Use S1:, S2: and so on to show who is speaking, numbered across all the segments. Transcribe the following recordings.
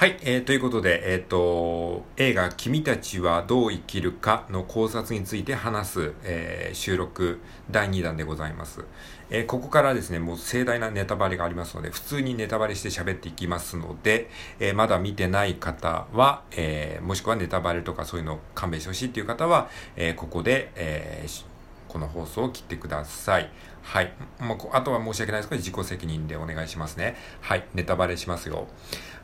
S1: はい、えー、ということで、えっ、ー、と、映画、君たちはどう生きるかの考察について話す、えー、収録第2弾でございます。えー、ここからですね、もう盛大なネタバレがありますので、普通にネタバレして喋っていきますので、え、まだ見てない方は、え、もしくはネタバレとかそういうのを勘弁してほしいっていう方は、え、ここで、えー、この放送を切ってください。はい。もう、あとは申し訳ないですけど、自己責任でお願いしますね。はい。ネタバレしますよ。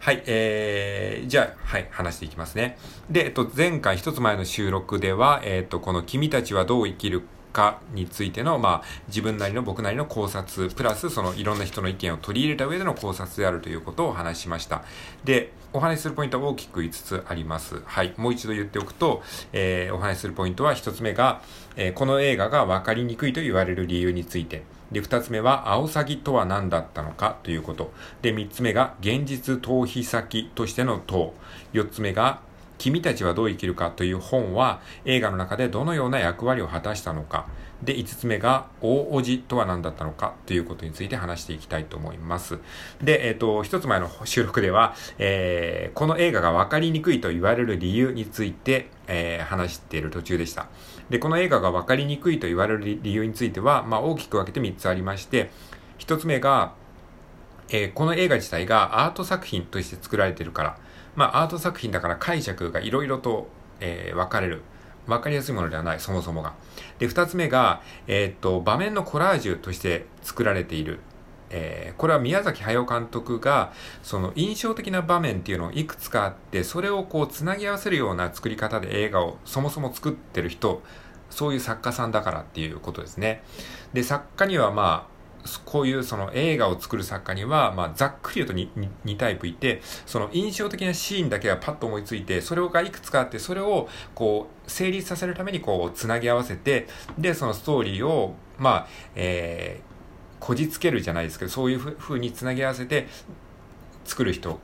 S1: はい。えー、じゃあ、はい。話していきますね。で、えっと、前回一つ前の収録では、えっと、この君たちはどう生きるかかについての、まあ、自分なりの僕なりの考察、プラスそのいろんな人の意見を取り入れた上での考察であるということをお話ししました。で、お話しするポイントは大きく5つあります。はい。もう一度言っておくと、えー、お話しするポイントは1つ目が、えー、この映画が分かりにくいと言われる理由について。で、2つ目は、アオサギとは何だったのかということ。で、3つ目が、現実逃避先としての党。4つ目が、君たちはどう生きるかという本は映画の中でどのような役割を果たしたのか。で、5つ目が大おじとは何だったのかということについて話していきたいと思います。で、えっ、ー、と、1つ前の 収録では、えー、この映画が分かりにくいと言われる理由について、えー、話している途中でした。で、この映画が分かりにくいと言われる理由については、まあ、大きく分けて3つありまして、1つ目が、えー、この映画自体がアート作品として作られてるから、まあ、アート作品だから解釈がいろいろと、えー、分かれる。分かりやすいものではない、そもそもが。で、二つ目が、えー、っと、場面のコラージュとして作られている。えー、これは宮崎駿監督が、その印象的な場面っていうのをいくつかあって、それをこう、つなぎ合わせるような作り方で映画をそもそも作ってる人、そういう作家さんだからっていうことですね。で、作家にはまあ、こういうその映画を作る作家には、まあ、ざっくり言うと 2, 2タイプいて、その印象的なシーンだけがパッと思いついて、それがいくつかあって、それをこう、成立させるためにこう、つなぎ合わせて、で、そのストーリーを、まあ、えー、こじつけるじゃないですけど、そういうふうにつなぎ合わせて作る人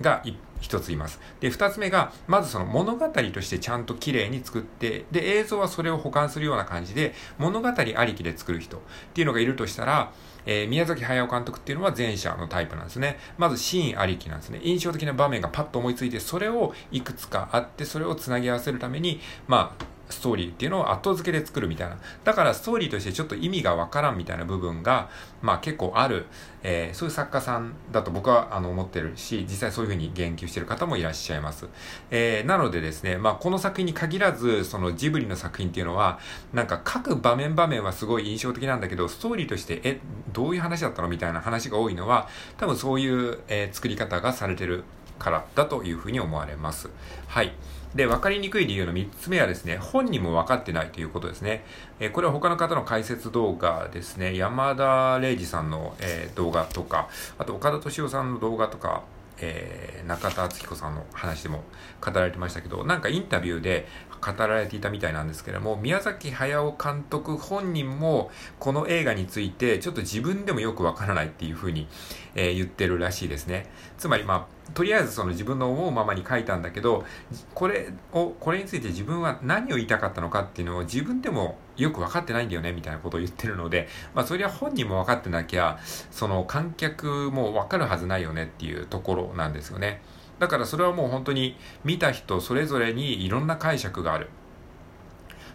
S1: が一ついます。で、二つ目が、まずその物語としてちゃんと綺麗に作って、で、映像はそれを保管するような感じで、物語ありきで作る人っていうのがいるとしたら、えー、宮崎駿監督っていうのは前者のタイプなんですね。まずシーンありきなんですね。印象的な場面がパッと思いついて、それをいくつかあって、それをつなぎ合わせるために、まあ、ストーリーっていうのを後付けで作るみたいな。だからストーリーとしてちょっと意味がわからんみたいな部分が、まあ結構ある、えー、そういう作家さんだと僕はあの思ってるし、実際そういうふうに言及してる方もいらっしゃいます。えー、なのでですね、まあこの作品に限らず、そのジブリの作品っていうのは、なんか各場面場面はすごい印象的なんだけど、ストーリーとして、え、どういう話だったのみたいな話が多いのは、多分そういう、えー、作り方がされてるからだというふうに思われます。はい。で、分かりにくい理由の3つ目はですね、本人も分かってないということですね。え、これは他の方の解説動画ですね、山田礼二さんの、え、動画とか、あと岡田敏夫さんの動画とか、えー、中田敦彦さんの話でも語られてましたけど、なんかインタビューで語られていたみたいなんですけども、宮崎駿監督本人もこの映画についてちょっと自分でもよくわからないっていうふうに、えー、言ってるらしいですね。つまりまあ、とりあえずその自分の思うままに書いたんだけど、これを、これについて自分は何を言いたかったのかっていうのを自分でもよく分かってないんだよね、みたいなことを言ってるので、まあそれは本人も分かってなきゃ、その観客も分かるはずないよねっていうところなんですよね。だからそれはもう本当に見た人それぞれにいろんな解釈がある。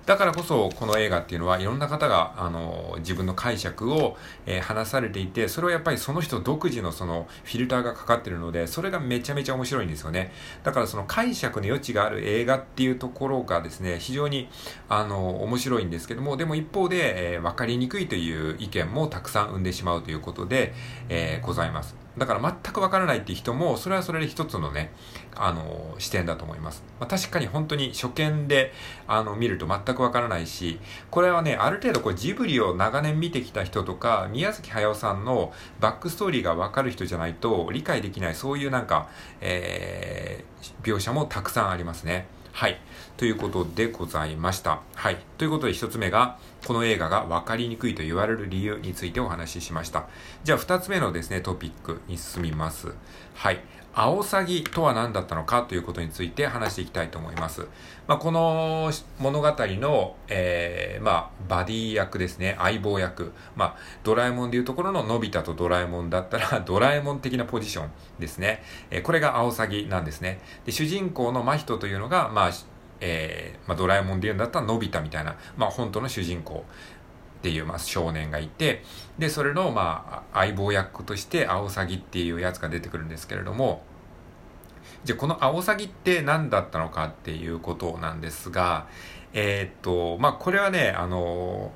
S1: だからこそ、この映画っていうのはいろんな方が、あの、自分の解釈を、えー、話されていて、それはやっぱりその人独自のそのフィルターがかかってるので、それがめちゃめちゃ面白いんですよね。だからその解釈の余地がある映画っていうところがですね、非常に、あの、面白いんですけども、でも一方で、えー、分かりにくいという意見もたくさん生んでしまうということで、えー、ございます。だから全くわからないっていう人も、それはそれで一つのね、あの、視点だと思います。まあ、確かに本当に初見で、あの、見ると全くわからないし、これはね、ある程度こうジブリを長年見てきた人とか、宮崎駿さんのバックストーリーがわかる人じゃないと理解できない、そういうなんか、えー、描写もたくさんありますね。はい。ということでございました。はい。ということで一つ目が、この映画が分かりにくいと言われる理由についてお話ししました。じゃあ二つ目のですね、トピックに進みます。はい。アオサギとは何だったのかということについて話していきたいと思います。まあ、この物語の、えー、まあ、バディ役ですね、相棒役。まあ、ドラえもんでいうところののび太とドラえもんだったら、ドラえもん的なポジションですね。え、これがアオサギなんですね。で、主人公の真人というのが、まあ、えー、まあ、ドラえもんで言うんだったらのび太みたいな、まあ、本当の主人公。っていう、まあ、少年がいて、で、それの、まあ、相棒役として、アオサギっていうやつが出てくるんですけれども、じゃあ、このアオサギって何だったのかっていうことなんですが、えー、っと、まあ、これはね、あの、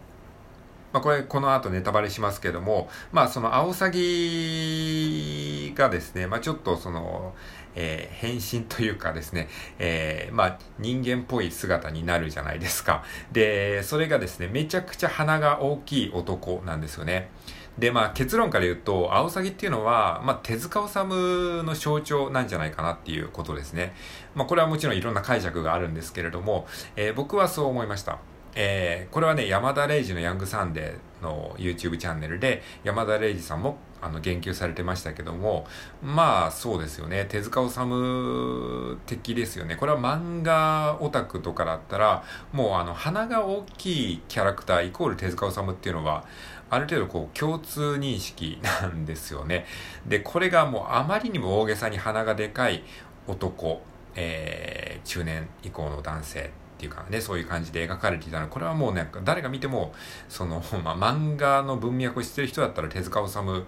S1: まあ、これ、この後ネタバレしますけども、まあ、そのアオサギがですね、まあ、ちょっとその、えー、変身というかですね、えー、まあ、人間っぽい姿になるじゃないですか。で、それがですね、めちゃくちゃ鼻が大きい男なんですよね。で、まあ結論から言うと、アオサギっていうのは、まあ手塚治虫の象徴なんじゃないかなっていうことですね。まあこれはもちろんいろんな解釈があるんですけれども、えー、僕はそう思いました。えー、これはね、山田礼二のヤングサンデーの YouTube チャンネルで、山田礼二さんもあの言及されてましたけども、まあそうですよね、手塚治虫的ですよね。これは漫画オタクとかだったら、もうあの鼻が大きいキャラクターイコール手塚治虫っていうのは、ある程度こう共通認識なんですよね。で、これがもうあまりにも大げさに鼻がでかい男、えー、中年以降の男性っていうかね、そういう感じで描かれていたのこれはもうなんか誰が見ても、その、まあ、漫画の文脈を知ってる人だったら手塚治虫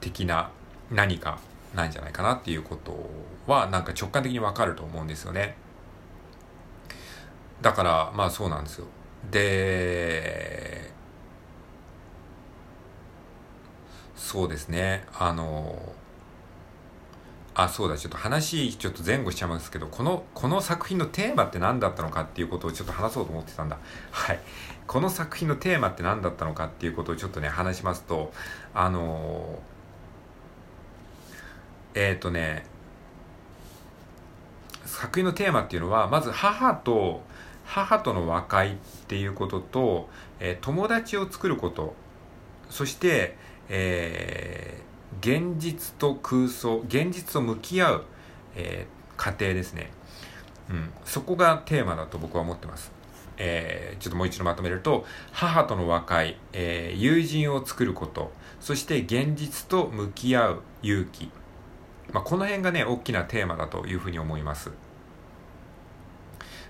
S1: 的な何かなんじゃないかなっていうことはなんか直感的にわかると思うんですよね。だから、まあそうなんですよ。で、そうですね、あの、あ、そうだ、ちょっと話、ちょっと前後しちゃいますけど、この、この作品のテーマって何だったのかっていうことをちょっと話そうと思ってたんだ。はい。この作品のテーマって何だったのかっていうことをちょっとね、話しますと、あのえっ、ー、とね、作品のテーマっていうのは、まず母と、母との和解っていうことと、えー、友達を作ること、そして、えー現実と空想現実と向き合う、えー、過程ですね、うん、そこがテーマだと僕は思ってます、えー、ちょっともう一度まとめると母との和解、えー、友人を作ることそして現実と向き合う勇気、まあ、この辺がね大きなテーマだというふうに思います。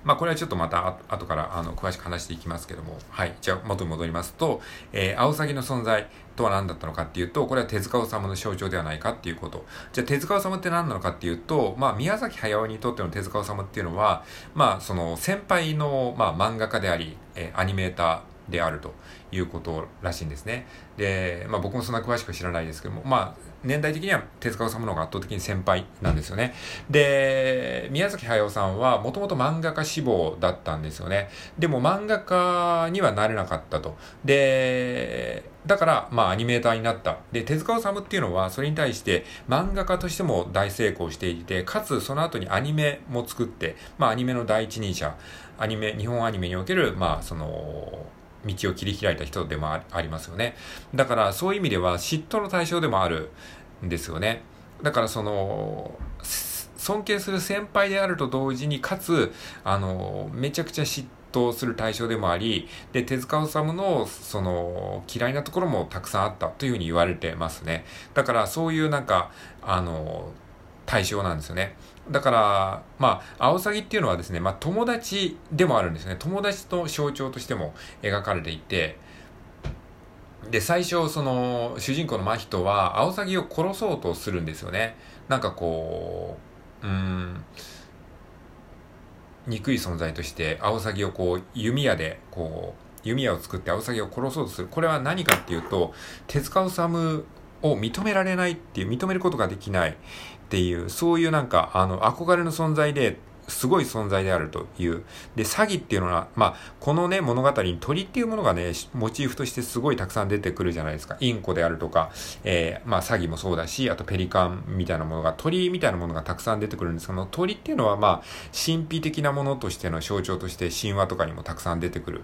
S1: まあ、これはちょっとまた後からあの詳しく話していきますけども、はい。じゃあ元に戻りますと、えー、アオサギの存在とは何だったのかっていうと、これは手塚治虫の象徴ではないかっていうこと。じゃあ手塚治虫って何なのかっていうと、まあ、宮崎駿にとっての手塚治虫っていうのは、まあ、その先輩の、まあ、漫画家であり、えー、アニメーター、であるということらしいんですね。で、まあ僕もそんな詳しく知らないですけども、まあ年代的には手塚治虫の方が圧倒的に先輩なんですよね。で、宮崎駿さんはもともと漫画家志望だったんですよね。でも漫画家にはなれなかったと。で、だから、まあ、アニメーターになった。で、手塚治虫っていうのは、それに対して、漫画家としても大成功していて、かつ、その後にアニメも作って、まあ、アニメの第一人者、アニメ、日本アニメにおける、まあ、その、道を切り開いた人でもありますよね。だからそういう意味では嫉妬の対象でもあるんですよね。だからその、尊敬する先輩であると同時に、かつ、あの、めちゃくちゃ嫉妬する対象でもあり、で、手塚治虫の、その、嫌いなところもたくさんあったというふうに言われてますね。だからそういうなんか、あの、対象なんですよね。だから、まあ、アオサギっていうのはですね、まあ、友達でもあるんですね。友達の象徴としても描かれていて、で、最初、その、主人公の真人は、アオサギを殺そうとするんですよね。なんかこう、うん、憎い存在として、アオサギをこう、弓矢で、こう、弓矢を作ってアオサギを殺そうとする。これは何かっていうと、手塚治虫を認められないっていう、認めることができないっていう、そういうなんか、あの、憧れの存在で、すごい存在であるという。で、詐欺っていうのは、まあ、このね、物語に鳥っていうものがね、モチーフとしてすごいたくさん出てくるじゃないですか。インコであるとか、えー、まあ、詐欺もそうだし、あとペリカンみたいなものが、鳥みたいなものがたくさん出てくるんですけど、鳥っていうのは、まあ、神秘的なものとしての象徴として神話とかにもたくさん出てくる。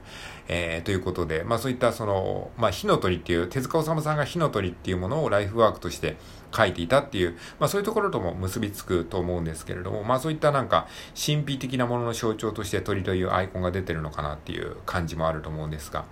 S1: えー、ということで、まあ、そういったその、まあ、火の鳥っていう、手塚治虫さんが火の鳥っていうものをライフワークとして書いていたっていう、まあ、そういうところとも結びつくと思うんですけれども、まあ、そういったなんか、神秘的なものの象徴として鳥というアイコンが出てるのかなっていう感じもあると思うんですが、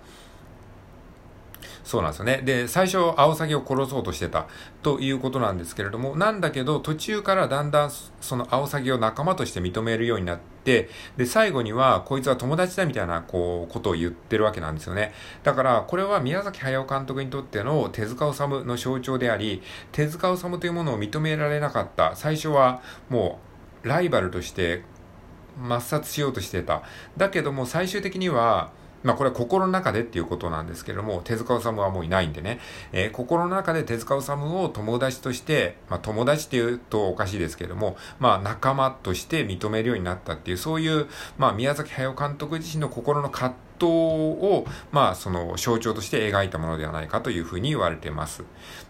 S1: そうなんですよね。で、最初、アオサギを殺そうとしてたということなんですけれども、なんだけど、途中からだんだんそのアオサギを仲間として認めるようになって、で、最後には、こいつは友達だみたいな、こう、ことを言ってるわけなんですよね。だから、これは宮崎駿監督にとっての手塚治虫の象徴であり、手塚治虫というものを認められなかった。最初は、もう、ライバルとして抹殺しようとしてた。だけども最終的には、まあこれは心の中でっていうことなんですけれども、手塚治虫はもういないんでね、えー、心の中で手塚治虫を友達として、まあ友達って言うとおかしいですけれども、まあ仲間として認めるようになったっていう、そういう、まあ宮崎駿監督自身の心の葛藤トを、まあ、その象徴として描いたものではないかというふうに言われてます。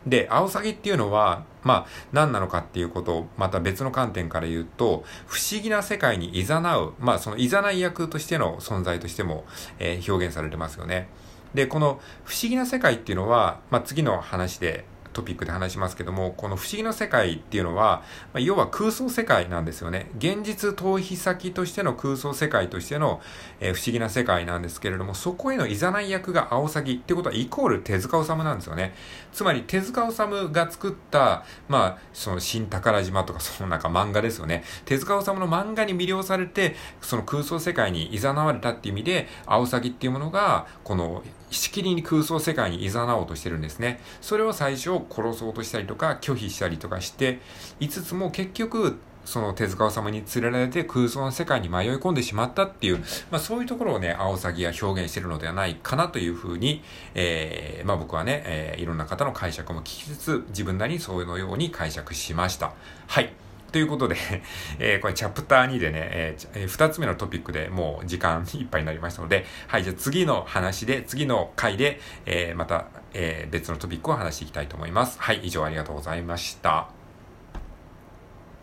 S1: で、アオサギっていうのは、まあ、何なのかっていうことを、また別の観点から言うと、不思議な世界に誘う、まあ、その誘い役としての存在としても、えー、表現されてますよね。で、この不思議な世界っていうのは、まあ、次の話で、トピックで話しますけども、この不思議な世界っていうのは、まあ、要は空想世界なんですよね。現実逃避先としての空想世界としての、えー、不思議な世界なんですけれども、そこへのいざない役がアオサギってことはイコール手塚治虫なんですよね。つまり手塚治虫が作った、まあ、その新宝島とかそのなんか漫画ですよね。手塚治虫の漫画に魅了されて、その空想世界に誘われたっていう意味で、アオサギっていうものが、このしきりに空想世界に誘おうとしてるんですね。それを最初殺そうとしたりとか拒否したりとかしていつつも結局その手塚治虫に連れられて空想の世界に迷い込んでしまったっていう、まあそういうところをね、アオサギは表現してるのではないかなというふうに、えー、まあ僕はね、えー、いろんな方の解釈も聞きつつ、自分なりにそういうのように解釈しました。はい。ということで え、これチャプター2でね、えー、2つ目のトピックでもう時間 いっぱいになりましたので、はい、じゃあ次の話で、次の回で、え、また、え、別のトピックを話していきたいと思います。はい、以上ありがとうございました。